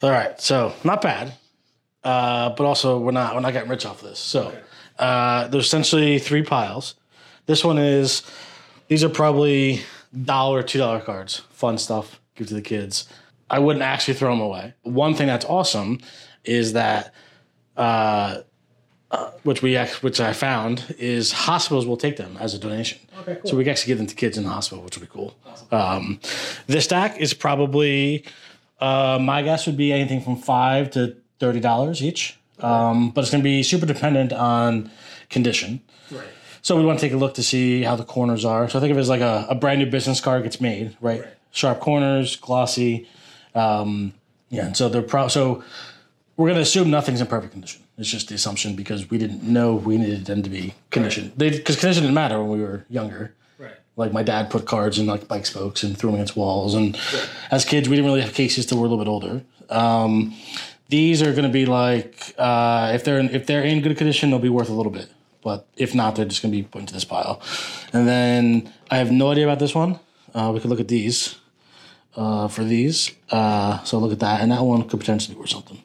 All right, so not bad, uh, but also we're not we're not getting rich off this. So uh, there's essentially three piles. This one is these are probably dollar two dollar cards, fun stuff, give to the kids. I wouldn't actually throw them away. One thing that's awesome is that. Uh, uh, which we which I found is hospitals will take them as a donation. Okay, cool. So we can actually give them to kids in the hospital, which would be cool. Um, this stack is probably uh, my guess would be anything from five to thirty dollars each, um, but it's going to be super dependent on condition. Right. So we want to take a look to see how the corners are. So I think of it as like a, a brand new business card gets made, right? Right. Sharp corners, glossy. Um, yeah, and so they're pro. So we're going to assume nothing's in perfect condition. It's just the assumption because we didn't know we needed them to be conditioned. Because condition didn't matter when we were younger. Like my dad put cards in like bike spokes and threw them against walls. And as kids, we didn't really have cases till we we're a little bit older. Um, these are going to be like uh, if they're in, if they're in good condition, they'll be worth a little bit. But if not, they're just going to be put into this pile. And then I have no idea about this one. Uh, we could look at these uh, for these. Uh, so look at that, and that one could potentially be worth something.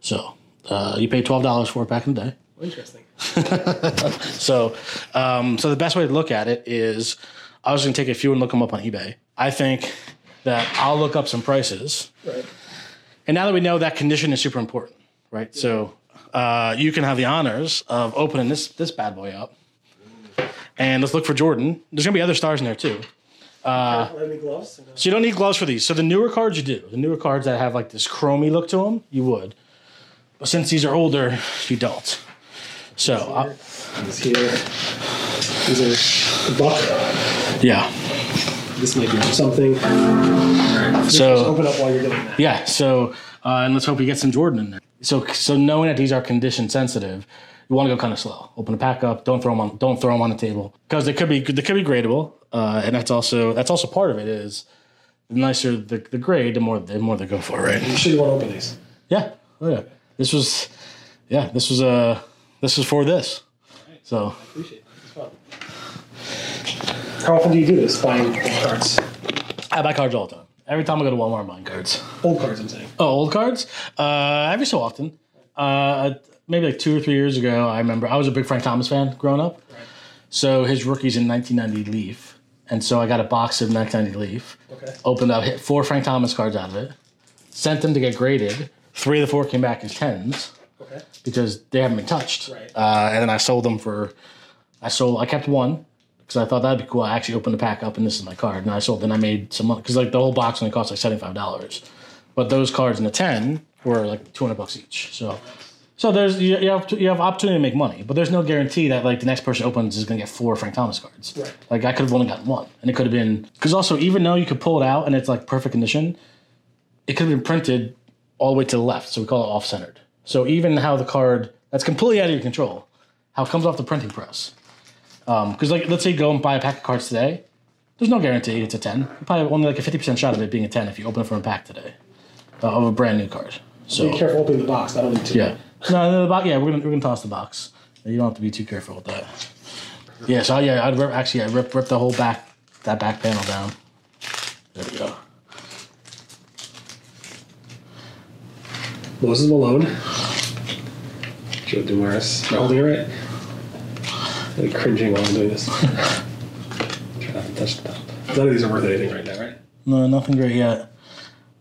So uh, you paid twelve dollars for it back in the day. Interesting. So, um, so the best way to look at it is, I was going to take a few and look them up on eBay. I think that I'll look up some prices, Right. and now that we know that condition is super important, right? So, uh, you can have the honors of opening this this bad boy up, and let's look for Jordan. There's going to be other stars in there too. Uh, any gloves? So you don't need gloves for these. So the newer cards you do. The newer cards that have like this chromy look to them, you would. But since these are older, you don't. So uh, These here. These are the buck. Yeah. This might be something. Just So open up while you're doing that. yeah. So uh, and let's hope we get some Jordan in there. So so knowing that these are condition sensitive, you want to go kind of slow. Open the pack up. Don't throw them on. Don't throw them on the table because they could be they could be gradable. Uh, and that's also that's also part of it is the nicer the, the grade, the more the more they go for, right? You sure you want to open these? Yeah. Oh yeah. This was yeah, this was uh this was for this. So Appreciate it. It's fun. How often do you do this? Buying cards? I buy cards all the time. Every time I go to Walmart I'm buying cards. Old cards, I'm saying. Oh, old cards? Uh every so often. Uh maybe like two or three years ago, I remember I was a big Frank Thomas fan growing up. So his rookie's in 1990 Leaf. And so I got a box of 1990 Leaf. Okay. Opened up, hit four Frank Thomas cards out of it. Sent them to get graded. Three of the four came back as tens. Okay. because they haven't been touched. Right. Uh, and then I sold them for, I sold, I kept one because I thought that'd be cool. I actually opened the pack up and this is my card. And I sold, then I made some money because like the whole box only cost like $75. But those cards in the 10 were like 200 bucks each. So, so there's, you, you have, you have opportunity to make money, but there's no guarantee that like the next person opens is going to get four Frank Thomas cards. Right. Like I could have only gotten one and it could have been, because also even though you could pull it out and it's like perfect condition, it could have been printed all the way to the left, so we call it off centered. So even how the card that's completely out of your control, how it comes off the printing press. Because like let's say you go and buy a pack of cards today, there's no guarantee it's a ten. You probably have only like a fifty percent shot of it being a ten if you open it from a pack today uh, of a brand new card. So Be careful opening the box. I don't need to. yeah, no, no, the box. Yeah, we're gonna we're gonna toss the box. You don't have to be too careful with that. Yeah, so yeah, I'd rip, actually I rip rip the whole back that back panel down. There we go. Moses Malone. Joe Dumars. Am I holding it right? I'm like cringing while I'm doing this. Try not to touch the top. None of these are worth anything right now, right? No, nothing great yet.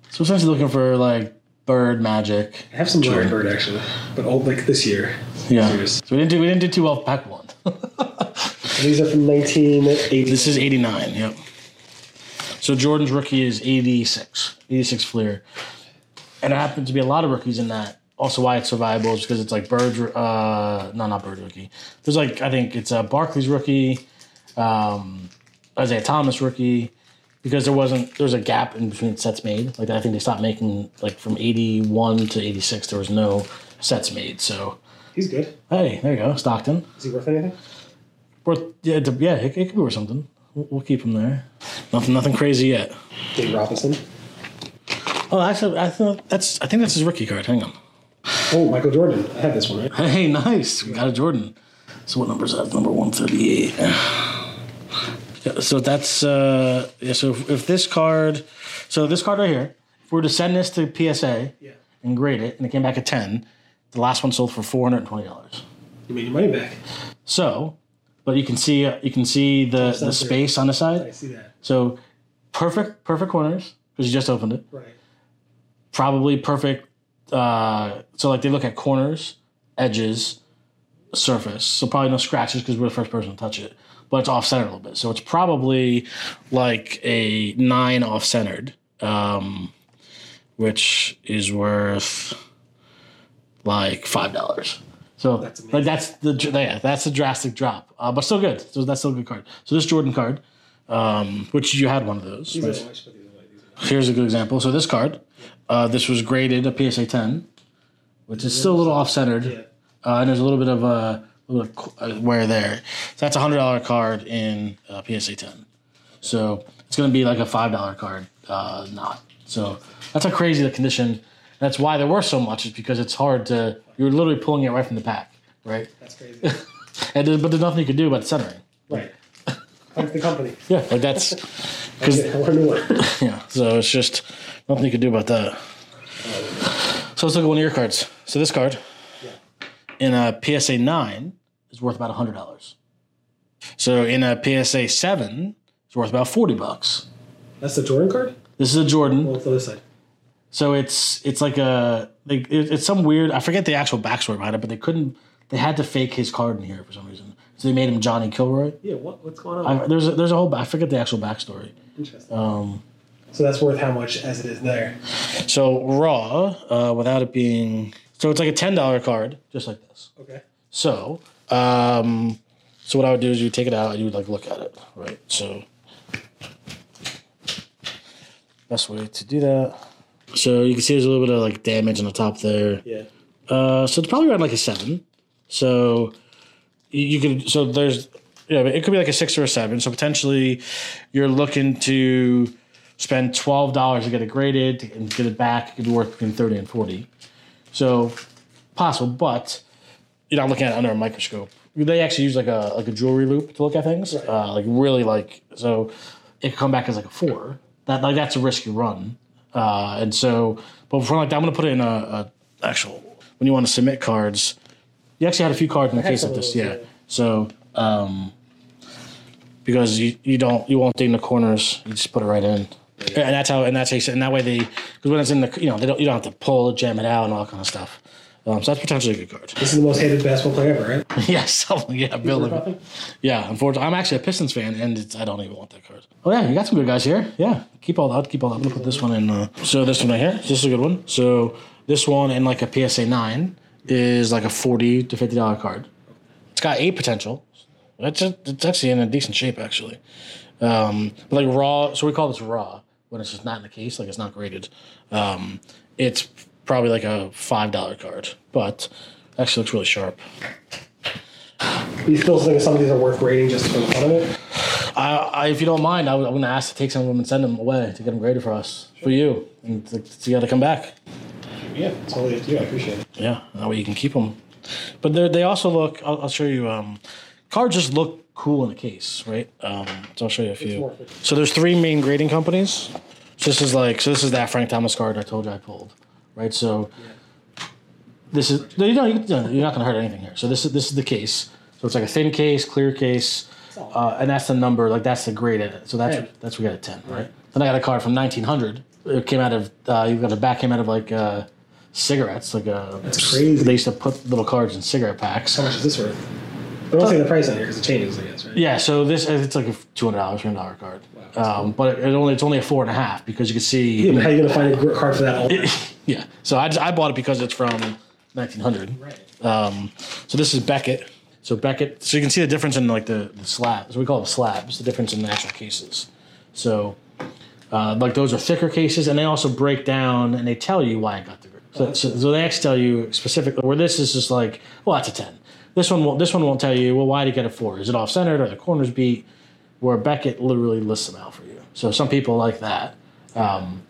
So essentially looking for like bird magic. I have some Jordan Bird actually, but old like this year. Yeah. Serious. So we didn't do we didn't do too well with pack one. These are from 1980. this is eighty nine. Yep. So Jordan's rookie is 86, 86 Fleer, and there happens to be a lot of rookies in that. Also, why it's survivable is because it's like Bird's, uh, no, not Bird rookie. There's like I think it's uh, Barkley's rookie, um, Isiah Thomas rookie, because there wasn't there was a gap in between sets made. Like I think they stopped making like from 81 to 86. There was no sets made. So He's good. hey, there you go, Stockton. Is he worth anything? Worth yeah, yeah, it, it could be worth something. We'll, we'll keep him there. Nothing, nothing crazy yet. Dave Robinson. Oh, actually, I thought that's. I think that's his rookie card. Hang on. Oh, Michael Jordan. I have this one, right? Hey, nice. We got a Jordan. So what number is that? Number one thirty-eight. Yeah, so that's uh yeah. So if, if this card, so this card right here, if we were to send this to PSA, Yeah. and grade it, and it came back at ten. The last one sold for four hundred and twenty dollars. You made your money back. So, but you can see uh, you can see the the space on the side. I see that. So perfect perfect corners because you just opened it. Right. Probably perfect. Uh, so like they look at corners, edges, surface. So probably no scratches because we're the first person to touch it. But it's off centered a little bit. So it's probably like a nine off centered, um, which is worth like five dollars. So That's like that's the yeah, that's a drastic drop, uh, but still good. So that's still a good card. So this Jordan card, um, which you had one of those. Right? Here's a good example. So this card, uh, this was graded a PSA 10, which is still a little off centered, uh, and there's a little bit of a little of uh, wear there. So that's a hundred dollar card in uh, PSA 10. So it's going to be like a five dollar card, uh, not. So that's how crazy the condition. That's why there were so much is because it's hard to. You're literally pulling it right from the pack, right? That's crazy. And there's, but there's nothing you can do about centering. right. Thanks the company. Yeah, like that's because I new one. Yeah, so it's just nothing you can do about that. So let's look at one of your cards. So this card in a PSA 9 is worth about $100. So in a PSA 7, it's worth about 40 bucks. That's the Jordan card? This is a Jordan. Well, it's the other side. So it's it's like a like it's some weird I forget the actual backstory behind it, but they couldn't they had to fake his card in here for some reason. So they made him Johnny Kilroy. Yeah, what, what's going on? I, there's a, there's a whole I forget the actual backstory. Interesting. Um, so that's worth how much as it is there? So raw, uh, without it being so it's like a ten dollar card, just like this. Okay. So, um, so what I would do is you take it out and you would like look at it, right? So, best way to do that. So you can see there's a little bit of like damage on the top there. Yeah. Uh, so it's probably around like a seven. So you, could so there's yeah, it could be like a six or a seven. So potentially you're looking to spend twelve dollars to get it graded and get it back. It could be worth between thirty and forty. So possible, but you're not looking at it under a microscope. They actually use like a like a jewelry loupe to look at things. Right. Uh, like really like so it could come back as like a four. That like that's a risky run. Uh, and so, but for like that, I'm gonna put it in a, a actual when you want to submit cards. You actually had a few cards in the case of this, yeah. yeah. So, um, because you, you don't you won't dig in the corners, you just put it right in, and that's how and that's how you, and that way they because when it's in the you know they don't you don't have to pull it, jam it out, and all that kind of stuff. Um, so that's potentially a good card. This is the most hated basketball player ever, right? yes, yeah, Bill. Yeah, unfortunately, I'm actually a Pistons fan, and it's, I don't even want that card. Oh yeah, you got some good guys here. Yeah, keep all that. Keep all that. I'm gonna put this one in. Uh, so this one right here. This is a good one. So this one in like a PSA nine is like a forty to fifty dollar card. It's got eight potential. It's a, it's actually in a decent shape actually. Um, but like raw. So we call this raw when it's just not in the case, like it's not graded. Um, it's probably like a five dollar card, but actually looks really sharp. You still think some of these are worth grading just for the fun of it? I, I, if you don't mind, I, am going to ask to take some of them and send them away to get them graded for us, for you, and to, to get to come back. Yeah, totally up to you. I appreciate it. Yeah, that way you can keep them. But they they also look. I'll, I'll show you. Um, cards just look cool in a case, right? Um, so I'll show you a few. So there's three main grading companies. So this is like so this is that Frank Thomas card I told you I pulled, right? So this is no, you know you, no, you're not going to hurt anything here. So this is this is the case. So it's like a thin case, clear case, uh, and that's the number. Like that's the grade in it. So that's that's we got a ten, right? Then I got a card from 1900. It came out of uh, you got the back came out of like uh, cigarettes, like a. That's crazy. They used to put little cards in cigarette packs. How much is this worth? I don't say the price on here because it changes, I guess, right? Yeah, so this it's like a two hundred dollars, three hundred dollar card. Wow, Um, but it only it's only a four and a half because you can see. Yeah, how are you going to find a card for that? All yeah. So I, just, I bought it because it's from 1900. right. Um, so this is Beckett. So Beckett. So you can see the difference in like the, the slabs. We call them slabs. The difference in the actual cases. So uh, like those are thicker cases, and they also break down and they tell you why it got the So, so, so they actually tell you specifically. Where this is just like, well, that's a ten. This one won't. This one won't tell you. Well, why did you get a four? Is it off centered? Or the corners beat? Where Beckett literally lists them out for you. So some people like that. Um,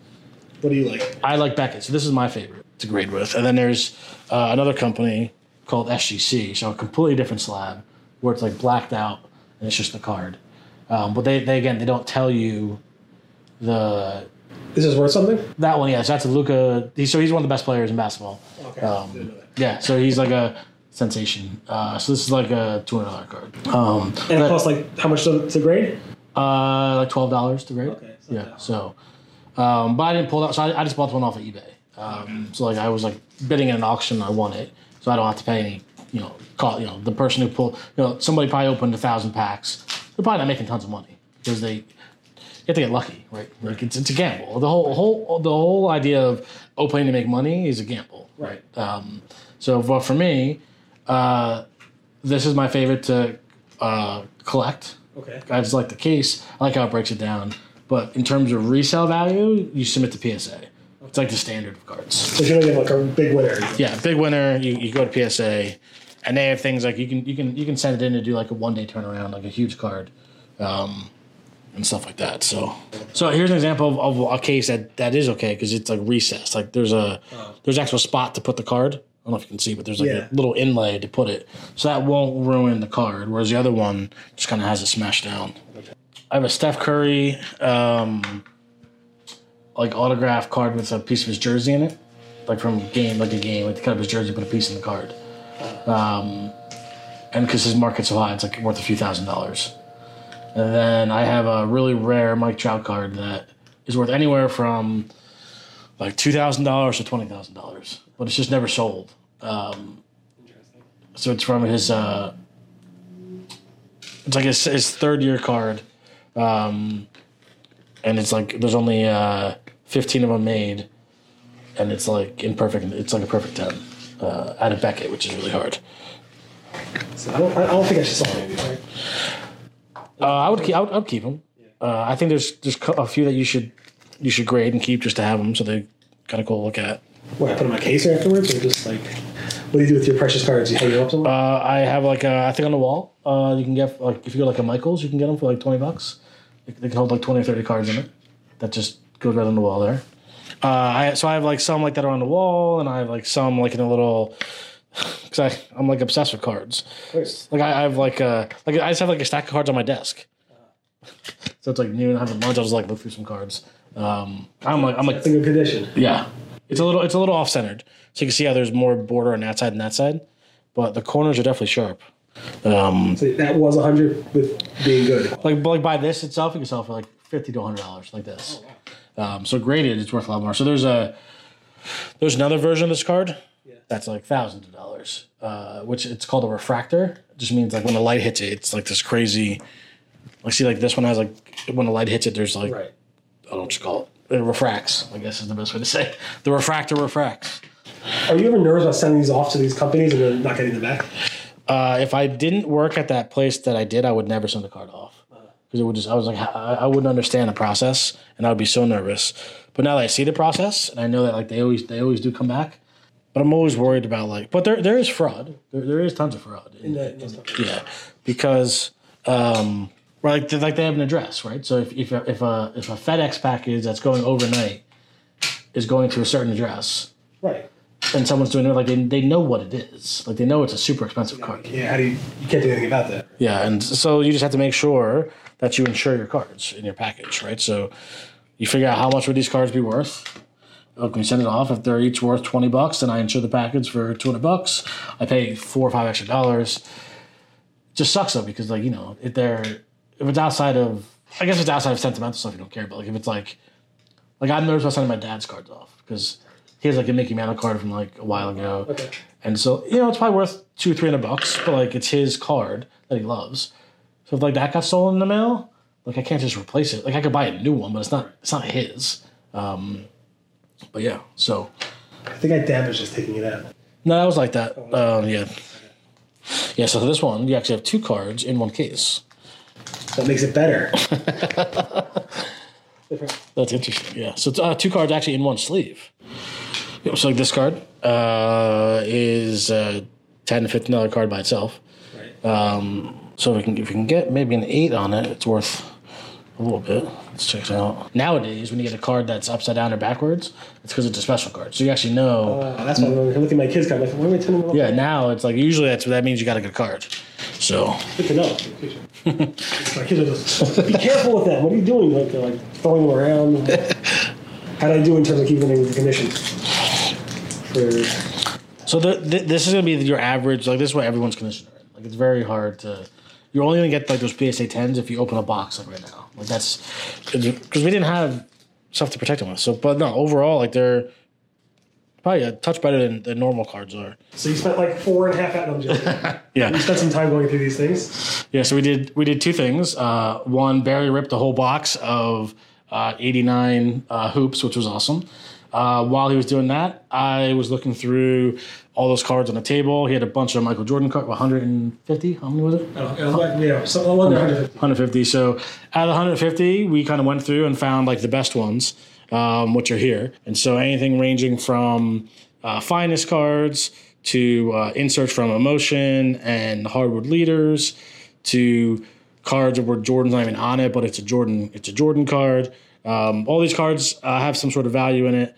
What do you like? I like Beckett, so this is my favorite to grade with. And then there's uh, another company called SGC, so a completely different slab where it's like blacked out and it's just the card. Um, but they, they again they don't tell you the Is this is worth something. That one, yes, that's a Luka. He's, so he's one of the best players in basketball. Okay. Um, yeah, so he's like a sensation. Uh, so this is like a two hundred dollar card. Um, and it but- costs like how much to, to grade? Uh, like twelve dollars to grade. Okay, so yeah. So, um, but I didn't pull that. So I, I just bought one off of eBay. Um, so like I was like bidding in an auction. I won it, so I don't have to pay any. You know, call you know the person who pulled. You know, somebody probably opened a thousand packs. They're probably not making tons of money because they you have to get lucky, right? Like it's it's a gamble. The whole whole the whole idea of opening to make money is a gamble, Right. Um, so, but for me, uh, this is my favorite to uh, collect. Okay. I just like the case. I like how it breaks it down. But in terms of resale value, you submit to PSA. It's like the standard of cards. So you're gonna get like a big winner. Yeah, big winner. You, you go to PSA, and they have things like you can you can you can send it in to do like a one day turnaround, like a huge card, um, and stuff like that. So so here's an example of, of a case that that is okay because it's like recessed. Like there's a there's actual spot to put the card. I don't know if you can see, but there's like Yeah. a little inlay to put it, so that won't ruin the card. Whereas the other one just kind of has it smashed down. I have a Steph Curry, um, like autograph card with a piece of his jersey in it, like from game, like a game, like to cut up his jersey, put a piece in the card. Um, and because his market's so high, it's like worth a few thousand dollars. And then I have a really rare Mike Trout card that is worth anywhere from like two thousand dollars to twenty thousand dollars, but it's just never sold. Um, so it's from his. Uh, it's like his, his third year card, um, and it's like there's only uh, fifteen of them made, and it's like in perfect. It's like a perfect ten uh, out of Beckett, which is really hard. So I don't, I don't think I should sell right? Uh, I would keep. I would, I would keep them. Uh, I think there's there's a few that you should you should grade and keep just to have them, so they kind of cool to look at. What, I put them in my case afterwards, or just like, what do you do with your precious cards? You hang them up somewhere? Uh, I have like a I think on the wall. Uh, you can get like if you go like a Michaels, you can get them for like twenty bucks. They, they can hold like twenty or thirty cards in it. That just goes right on the wall there. Uh, I so I have like some like that are on the wall, and I have like some like in a little. Cause I I'm like obsessed with cards. Like I, I have like uh like I just have like a stack of cards on my desk. So it's like noon, I'm having lunch. I'll just like look through some cards. Um, I'm like I'm like It's in good condition. yeah, it's a little it's a little off centered, so you can see how there's more border on that side and that side, but the corners are definitely sharp. Um, So that was 100 with being good. like but like by this itself, you can sell for like fifty to hundred dollars, like this. Um, so graded, it's worth a lot more. So there's a there's another version of this card that's like thousands of dollars, uh, which it's called a refractor. It just means like when the light hits it, it's like this crazy. Like see, like this one has like when the light hits it, there's like Right. I don't know what you call it. It refracts. I guess is the best way to say. It. The refractor refracts. Are you ever nervous about sending these off to these companies and then not getting them back? Uh, if I didn't work at that place that I did, I would never send the card off because it would just. I was like, I, I wouldn't understand the process, and I would be so nervous. But now that I see the process, and I know that like they always they always do come back, but I'm always worried about like. But there there is fraud. There, there is tons of fraud. in- companies? yeah, because um, right, like they, like they have an address, right? So if if a, if a if a FedEx package that's going overnight is going to a certain address, Right. and someone's doing it, like they, they know what it is, like they know it's a super expensive card. Yeah, how do you, you can't do anything about that. Yeah, and so you just have to make sure that you insure your cards in your package, right? So you figure out how much would these cards be worth. Okay, we send it off. If they're each worth twenty bucks, then I insure the package for two hundred bucks. I pay four or five extra dollars. It just sucks though because like you know if they're if it's outside of I guess it's outside of sentimental stuff you don't care, but like if it's like like I'm nervous about sending my dad's cards off because he has like a Mickey Mantle card from like a while ago. Okay. And so, you know, it's probably worth two, or three hundred bucks, but like it's his card that he loves. So if like that got stolen in the mail, like I can't just replace it. Like I could buy a new one, but it's not it's not his. Um but yeah, so I think I damaged just taking it out. no, that was like that. Um yeah. Yeah, so this one you actually have two cards in one case. That makes it better. That's interesting. Yeah. So it's uh, two cards actually in one sleeve. Yeah, so like this card uh, is a ten to fifteen dollar card by itself. Right. Um, so if we can if we can get maybe an eight on it, it's worth a little bit. Let's check it out. Nowadays, when you get a card that's upside down or backwards, it's because it's a special card. So you actually know. Uh, that's why when I look at my kids' card, I'm like, why am I telling them? yeah. Now it's like usually that's that means you got a good card. So Good to know. the my kids are just, be careful with that. What are you doing? Like, like throwing them around. How do I do in terms of keeping it in condition? For So the, th this is gonna be your average. Like this is what everyone's conditioner. Like it's very hard to. You're only gonna get like those PSA tens if you open a box like right now. Like that's because we didn't have stuff to protect them with. So, but no, overall, like they're probably a touch better than, than normal cards are. so you spent like four and a half hours. No, I'm joking. Yeah. You spent some time going through these things. Yeah, so we did we did two things. Uh, one, Barry ripped a whole box of uh, 89 uh, hoops, which was awesome. Uh, while he was doing that, I was looking through all those cards on the table. He had a bunch of Michael Jordan cards, 150. How many was it? Oh, yeah, so under 150. 150. So out of 150, we kind of went through and found like the best ones, um, which are here. And so anything ranging from uh, finest cards to uh, inserts from Emotion and Hardwood Leaders to cards where Jordan's not even on it, but it's a Jordan. It's a Jordan card. Um, all these cards uh, have some sort of value in it.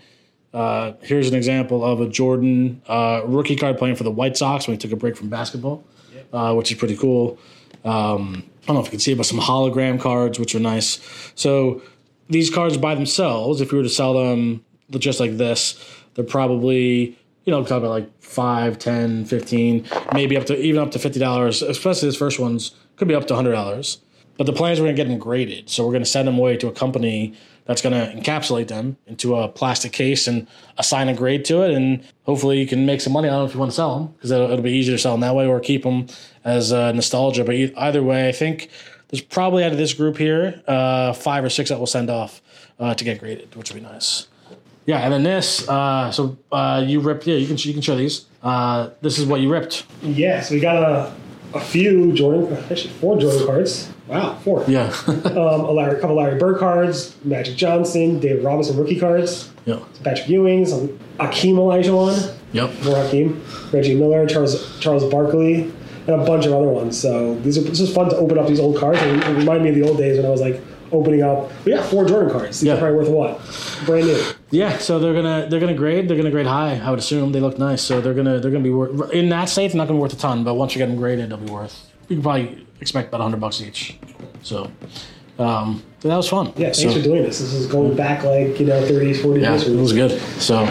Uh, here's an example of a Jordan uh, rookie card playing for the White Sox when he took a break from basketball, uh, which is pretty cool. Um, I don't know if you can see it, but some hologram cards, which are nice. So these cards by themselves, if you were to sell them just like this, they're probably, you know, talking about like 5, 10, 15, maybe up to even up to $50, especially this first one's could be up to $100. But the plan is we're going to get them graded. So we're going to send them away to a company that's going to encapsulate them into a plastic case and assign a grade to it. And hopefully you can make some money on them if you want to sell them because it'll, it'll be easier to sell them that way or keep them as uh, nostalgia. But either way, I think there's probably out of this group here, uh, five or six that we'll send off uh, to get graded, which would be nice. Yeah, and then this. Uh, so uh, you ripped. Yeah, you can you can show these. Uh, this is what you ripped. Yeah, so we got a, a few Jordan, actually four Jordan cards. Wow, four. Yeah. Um, a, Larry, a couple Larry Bird cards, Magic Johnson, David Robinson rookie cards, yep. Patrick Ewing, some Akeem Olajuwon, Yep. more Akeem, Reggie Miller, Charles Charles Barkley, and a bunch of other ones. So these are this is fun to open up these old cards and it remind me of the old days when I was like opening up. We got four Jordan cards. These Yeah. are probably worth what? Brand new. Yeah, so they're gonna they're gonna grade they're gonna grade high. I would assume they look nice, so they're gonna they're gonna be worth in that state. They're not gonna be worth a ton, but once you get them graded, they'll be worth. You can probably expect about hundred bucks each. So, um, that was fun. Yeah, thanks so, for doing this. This is going back like you know 30s, 40s Yeah, years. it was good. So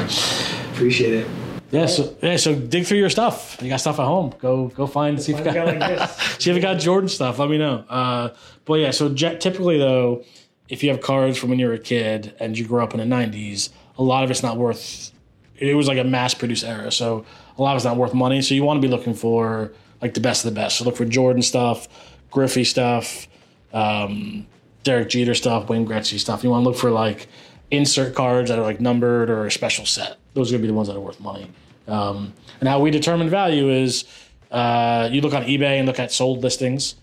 Appreciate it. yeah, so yeah, so dig through your stuff. You got stuff at home. Go go find see if you got, like this. see if you got Jordan stuff. Let me know. Uh, but yeah, so ge- typically though, if you have cards from when you were a kid and you grew up in the '90s, a lot of it's not worth. It was like a mass-produced era, so a lot of it's not worth money. So you want to be looking for like the best of the best. So look for Jordan stuff, Griffey stuff, um, Derek Jeter stuff, Wayne Gretzky stuff. You want to look for like insert cards that are like numbered or a special set. Those are gonna be the ones that are worth money. Um, and how we determine value is uh, you look on eBay and look at sold listings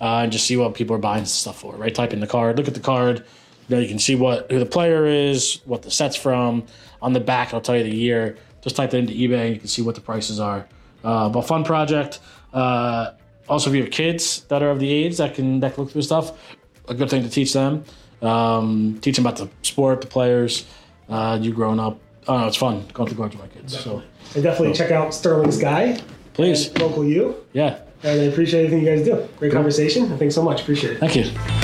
uh, and just see what people are buying stuff for. Right, type in the card, look at the card. You know, you can see what who the player is, what the set's from. On the back, it'll tell you the year. Just type that into eBay, and you can see what the prices are. Uh, but fun project. Uh, also, if you have kids that are of the age that can that can look through stuff, a good thing to teach them. Um, teach them about the sport, the players. Uh, you growing up. Oh no, it's fun going through cards with my kids. So And definitely check out Sterling Sky, please, Local U. yeah. And I appreciate everything you guys do. Great conversation. Thanks so much. Appreciate it. Thank you.